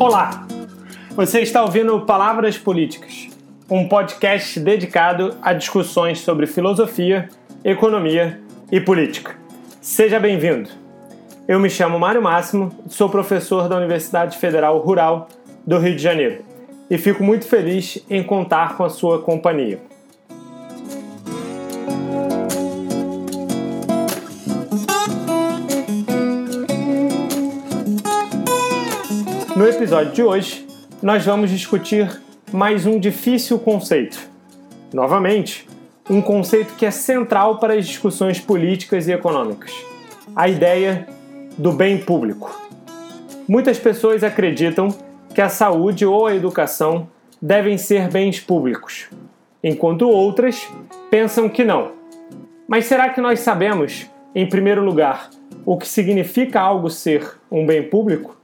Olá! Você está ouvindo Palavras Políticas, um podcast dedicado a discussões sobre filosofia, economia e política. Seja bem-vindo! Eu me chamo Mário Máximo, sou professor da Universidade Federal Rural do Rio de Janeiro e fico muito feliz em contar com a sua companhia. Episódio de hoje, nós vamos discutir mais um difícil conceito. Novamente, um conceito que é central para as discussões políticas e econômicas: a ideia do bem público. Muitas pessoas acreditam que a saúde ou a educação devem ser bens públicos, enquanto outras pensam que não. Mas será que nós sabemos, em primeiro lugar, o que significa algo ser um bem público?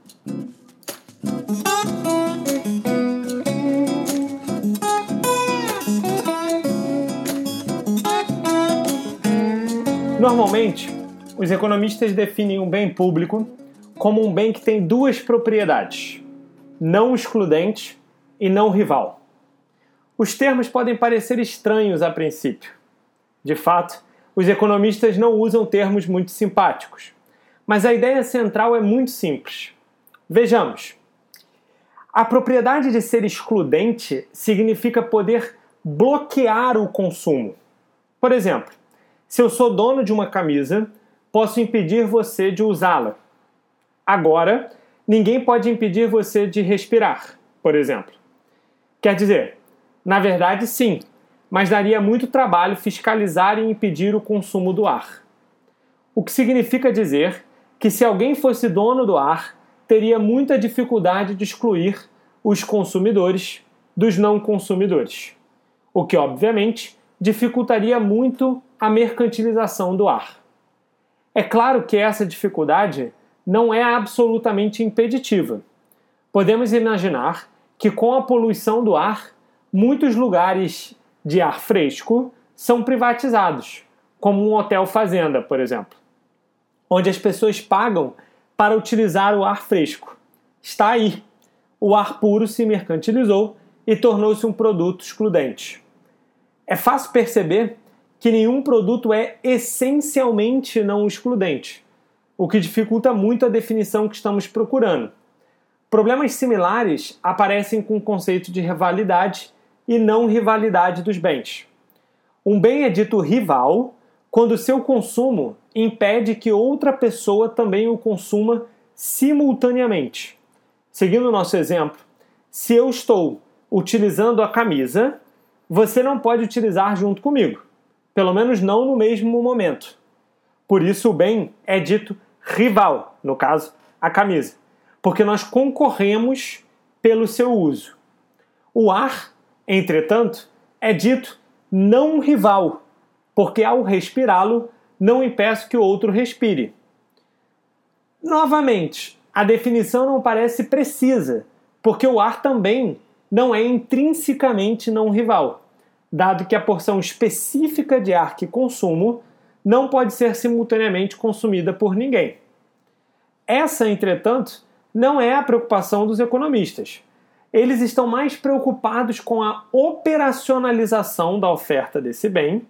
Normalmente, os economistas definem um bem público como um bem que tem duas propriedades: não excludente e não rival. Os termos podem parecer estranhos a princípio. De fato, os economistas não usam termos muito simpáticos, mas a ideia central é muito simples. Vejamos. A propriedade de ser excludente significa poder bloquear o consumo. Por exemplo, se eu sou dono de uma camisa, posso impedir você de usá-la. Agora, ninguém pode impedir você de respirar, por exemplo. Quer dizer, na verdade, sim, mas daria muito trabalho fiscalizar e impedir o consumo do ar. O que significa dizer que se alguém fosse dono do ar, teria muita dificuldade de excluir os consumidores dos não consumidores, o que obviamente dificultaria muito a mercantilização do ar. É claro que essa dificuldade não é absolutamente impeditiva. Podemos imaginar que com a poluição do ar, muitos lugares de ar fresco são privatizados, como um hotel fazenda, por exemplo, onde as pessoas pagam para utilizar o ar fresco. Está aí. O ar puro se mercantilizou e tornou-se um produto excludente. É fácil perceber que nenhum produto é essencialmente não excludente, o que dificulta muito a definição que estamos procurando. Problemas similares aparecem com o conceito de rivalidade e não rivalidade dos bens. Um bem é dito rival quando seu consumo impede que outra pessoa também o consuma simultaneamente. Seguindo o nosso exemplo, se eu estou utilizando a camisa, você não pode utilizar junto comigo, pelo menos não no mesmo momento. Por isso o bem é dito rival, no caso, a camisa, porque nós concorremos pelo seu uso. O ar, entretanto, é dito não rival, porque ao respirá-lo não impeço que o outro respire. Novamente, a definição não parece precisa, porque o ar também não é intrinsecamente não rival, dado que a porção específica de ar que consumo não pode ser simultaneamente consumida por ninguém. Essa, entretanto, não é a preocupação dos economistas. Eles estão mais preocupados com a operacionalização da oferta desse bem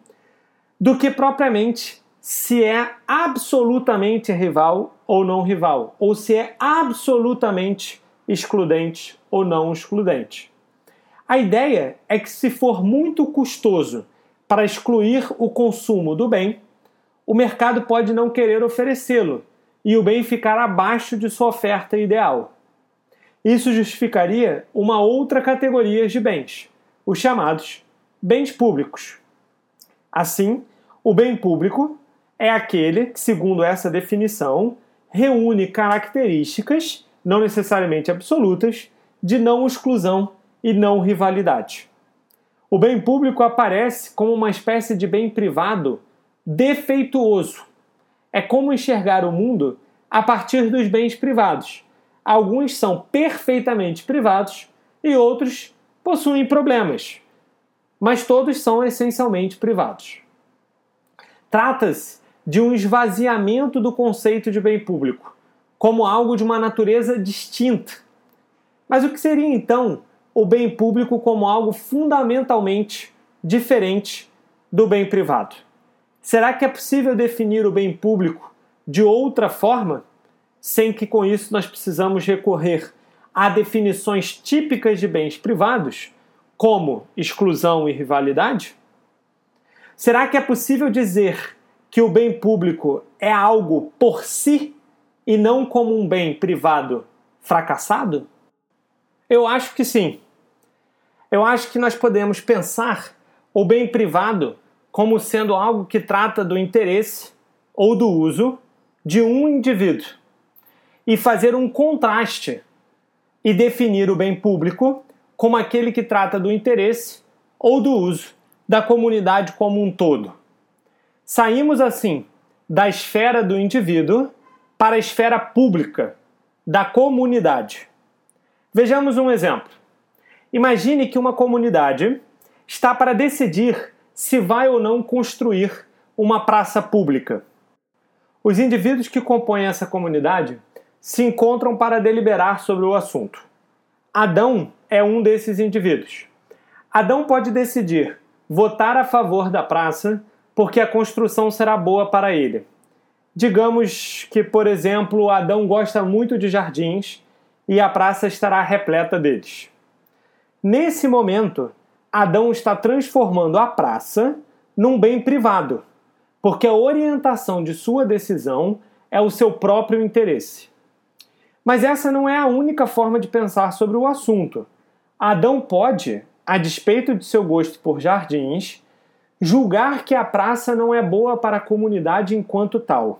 do que propriamente se é absolutamente rival ou não rival, ou se é absolutamente excludente ou não excludente. A ideia é que, se for muito custoso para excluir o consumo do bem, o mercado pode não querer oferecê-lo e o bem ficar abaixo de sua oferta ideal. Isso justificaria uma outra categoria de bens, os chamados bens públicos. Assim, o bem público é aquele que, segundo essa definição, reúne características, não necessariamente absolutas, de não exclusão e não rivalidade. O bem público aparece como uma espécie de bem privado defeituoso. É como enxergar o mundo a partir dos bens privados. Alguns são perfeitamente privados e outros possuem problemas, mas todos são essencialmente privados. Trata-se de um esvaziamento do conceito de bem público, como algo de uma natureza distinta. Mas o que seria então o bem público como algo fundamentalmente diferente do bem privado? Será que é possível definir o bem público de outra forma, sem que com isso nós precisamos recorrer a definições típicas de bens privados, como exclusão e rivalidade? Será que é possível dizer que o bem público é algo por si e não como um bem privado fracassado? Eu acho que sim. Eu acho que nós podemos pensar o bem privado como sendo algo que trata do interesse ou do uso de um indivíduo e fazer um contraste e definir o bem público como aquele que trata do interesse ou do uso da comunidade como um todo. Saímos assim da esfera do indivíduo para a esfera pública da comunidade. Vejamos um exemplo. Imagine que uma comunidade está para decidir se vai ou não construir uma praça pública. Os indivíduos que compõem essa comunidade se encontram para deliberar sobre o assunto. Adão é um desses indivíduos. Adão pode decidir votar a favor da praça porque a construção será boa para ele. Digamos que, por exemplo, Adão gosta muito de jardins e a praça estará repleta deles. Nesse momento, Adão está transformando a praça num bem privado, porque a orientação de sua decisão é o seu próprio interesse. Mas essa não é a única forma de pensar sobre o assunto. Adão pode, a despeito de seu gosto por jardins, julgar que a praça não é boa para a comunidade enquanto tal.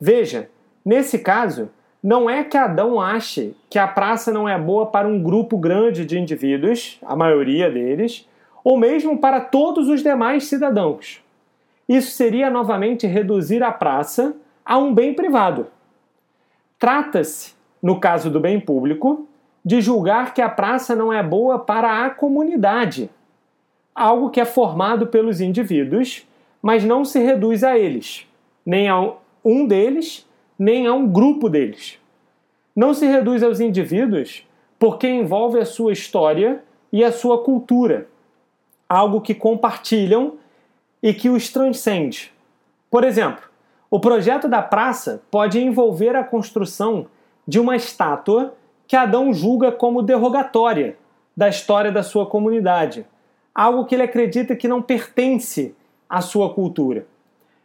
Veja, nesse caso, não é que Adão ache que a praça não é boa para um grupo grande de indivíduos, a maioria deles, ou mesmo para todos os demais cidadãos. Isso seria novamente reduzir a praça a um bem privado. Trata-se, no caso do bem público, de julgar que a praça não é boa para a comunidade, algo que é formado pelos indivíduos, mas não se reduz a eles, nem a um deles nem a um grupo deles. Não se reduz aos indivíduos porque envolve a sua história e a sua cultura, algo que compartilham e que os transcende. Por exemplo, o projeto da praça pode envolver a construção de uma estátua que Adão julga como derrogatória da história da sua comunidade, algo que ele acredita que não pertence à sua cultura.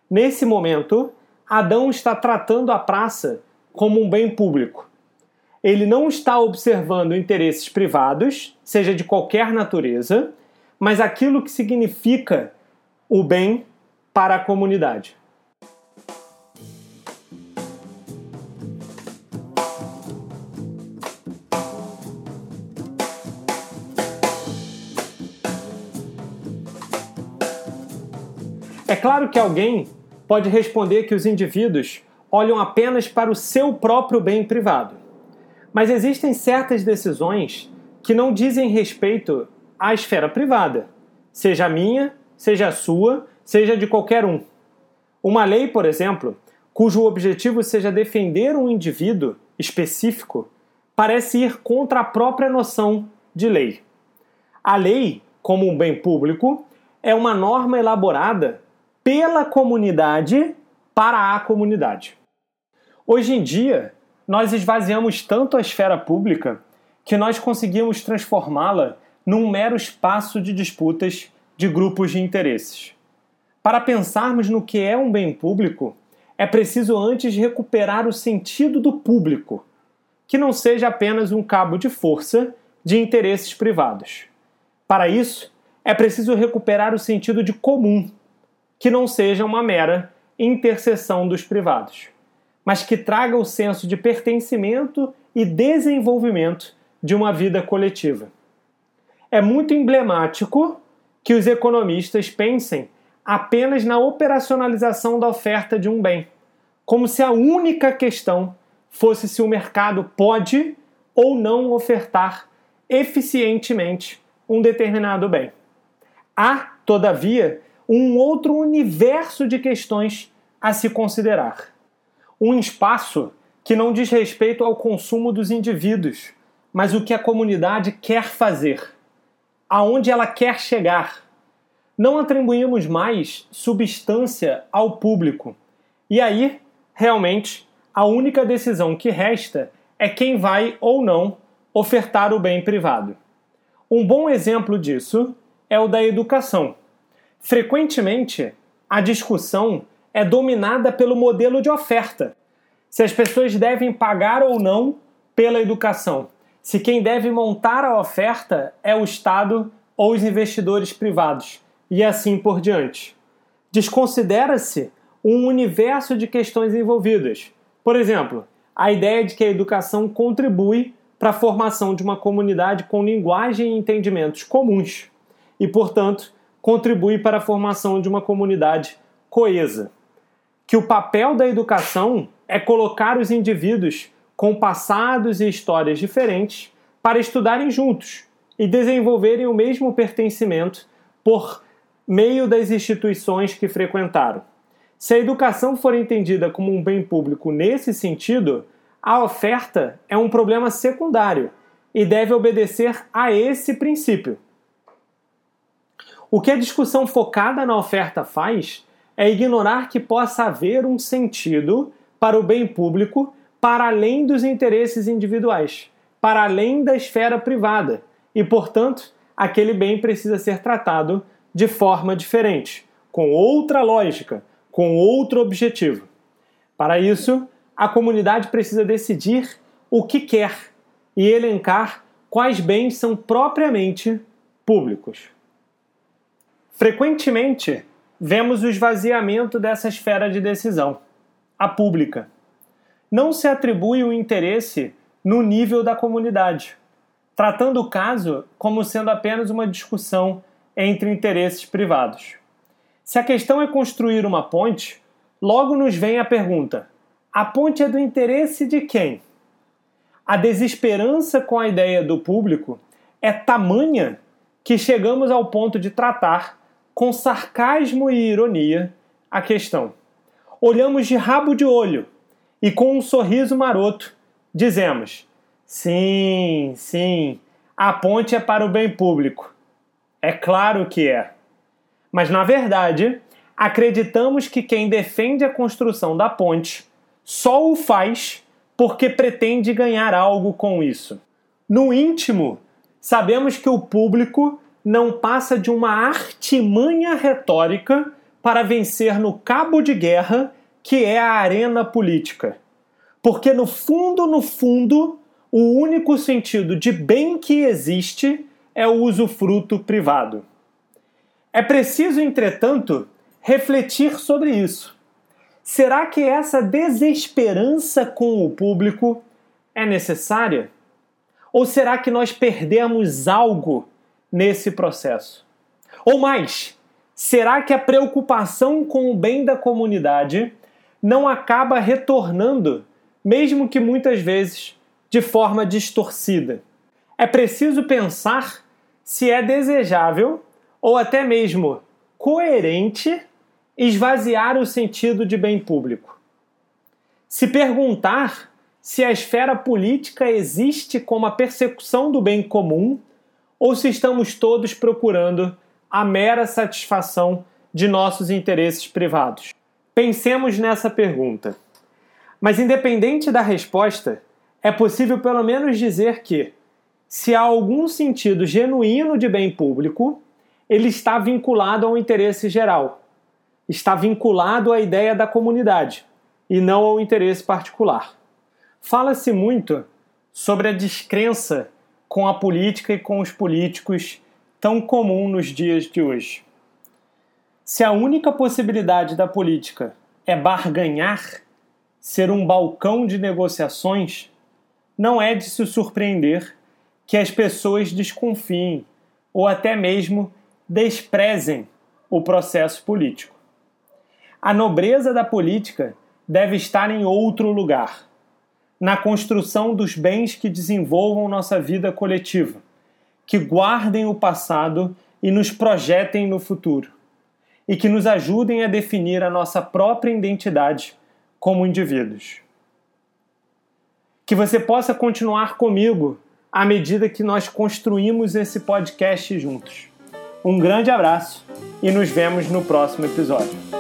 Nesse momento, Adão está tratando a praça como um bem público. Ele não está observando interesses privados, seja de qualquer natureza, mas aquilo que significa o bem para a comunidade. É claro que alguém pode responder que os indivíduos olham apenas para o seu próprio bem privado. Mas existem certas decisões que não dizem respeito à esfera privada, seja a minha, seja a sua, seja de qualquer um. Uma lei, por exemplo, cujo objetivo seja defender um indivíduo específico, parece ir contra a própria noção de lei. A lei, como um bem público, é uma norma elaborada pela comunidade para a comunidade. Hoje em dia, nós esvaziamos tanto a esfera pública que nós conseguimos transformá-la num mero espaço de disputas de grupos de interesses. Para pensarmos no que é um bem público, é preciso antes recuperar o sentido do público, que não seja apenas um cabo de força de interesses privados. Para isso, é preciso recuperar o sentido de comum, que não seja uma mera interseção dos privados, mas que traga o senso de pertencimento e desenvolvimento de uma vida coletiva. É muito emblemático que os economistas pensem apenas na operacionalização da oferta de um bem, como se a única questão fosse se o mercado pode ou não ofertar eficientemente um determinado bem. Há, todavia, um outro universo de questões a se considerar. Um espaço que não diz respeito ao consumo dos indivíduos, mas o que a comunidade quer fazer, aonde ela quer chegar. Não atribuímos mais substância ao público. E aí, realmente, a única decisão que resta é quem vai ou não ofertar o bem privado. Um bom exemplo disso é o da educação. Frequentemente, a discussão é dominada pelo modelo de oferta. Se as pessoas devem pagar ou não pela educação. Se quem deve montar a oferta é o Estado ou os investidores privados. E assim por diante. Desconsidera-se um universo de questões envolvidas. Por exemplo, a ideia de que a educação contribui para a formação de uma comunidade com linguagem e entendimentos comuns e, portanto, contribui para a formação de uma comunidade coesa. Que o papel da educação é colocar os indivíduos com passados e histórias diferentes para estudarem juntos e desenvolverem o mesmo pertencimento por meio das instituições que frequentaram. Se a educação for entendida como um bem público nesse sentido, a oferta é um problema secundário e deve obedecer a esse princípio. O que a discussão focada na oferta faz é ignorar que possa haver um sentido para o bem público para além dos interesses individuais, para além da esfera privada, e, portanto, aquele bem precisa ser tratado de forma diferente, com outra lógica, com outro objetivo. Para isso, a comunidade precisa decidir o que quer e elencar quais bens são propriamente públicos. Frequentemente, vemos o esvaziamento dessa esfera de decisão, a pública. Não se atribui o interesse no nível da comunidade, tratando o caso como sendo apenas uma discussão entre interesses privados. Se a questão é construir uma ponte, logo nos vem a pergunta: a ponte é do interesse de quem? A desesperança com a ideia do público é tamanha que chegamos ao ponto de tratar, com sarcasmo e ironia, a questão. Olhamos de rabo de olho e, com um sorriso maroto, dizemos: sim, sim, a ponte é para o bem público. É claro que é. Mas, na verdade, acreditamos que quem defende a construção da ponte só o faz porque pretende ganhar algo com isso. No íntimo, sabemos que o público não passa de uma artimanha retórica para vencer no cabo de guerra que é a arena política. Porque no fundo, no fundo, o único sentido de bem que existe é o usufruto privado. É preciso, entretanto, refletir sobre isso Será que essa desesperança com o público é necessária? Ou será que nós perdemos algo nesse processo? Ou mais, será que a preocupação com o bem da comunidade não acaba retornando, mesmo que muitas vezes de forma distorcida? É preciso pensar se é desejável ou até mesmo coerente esvaziar o sentido de bem público. Se perguntar se a esfera política existe como a persecução do bem comum ou se estamos todos procurando a mera satisfação de nossos interesses privados. Pensemos nessa pergunta. Mas, independente da resposta, é possível pelo menos dizer que, se há algum sentido genuíno de bem público, ele está vinculado ao interesse geral está vinculado à ideia da comunidade e não ao interesse particular. Fala-se muito sobre a descrença com a política e com os políticos tão comum nos dias de hoje. Se a única possibilidade da política é barganhar, ser um balcão de negociações, não é de se surpreender que as pessoas desconfiem ou até mesmo desprezem o processo político. A nobreza da política deve estar em outro lugar na construção dos bens que desenvolvam nossa vida coletiva, que guardem o passado e nos projetem no futuro, e que nos ajudem a definir a nossa própria identidade como indivíduos. Que você possa continuar comigo à medida que nós construímos esse podcast juntos. Um grande abraço e nos vemos no próximo episódio.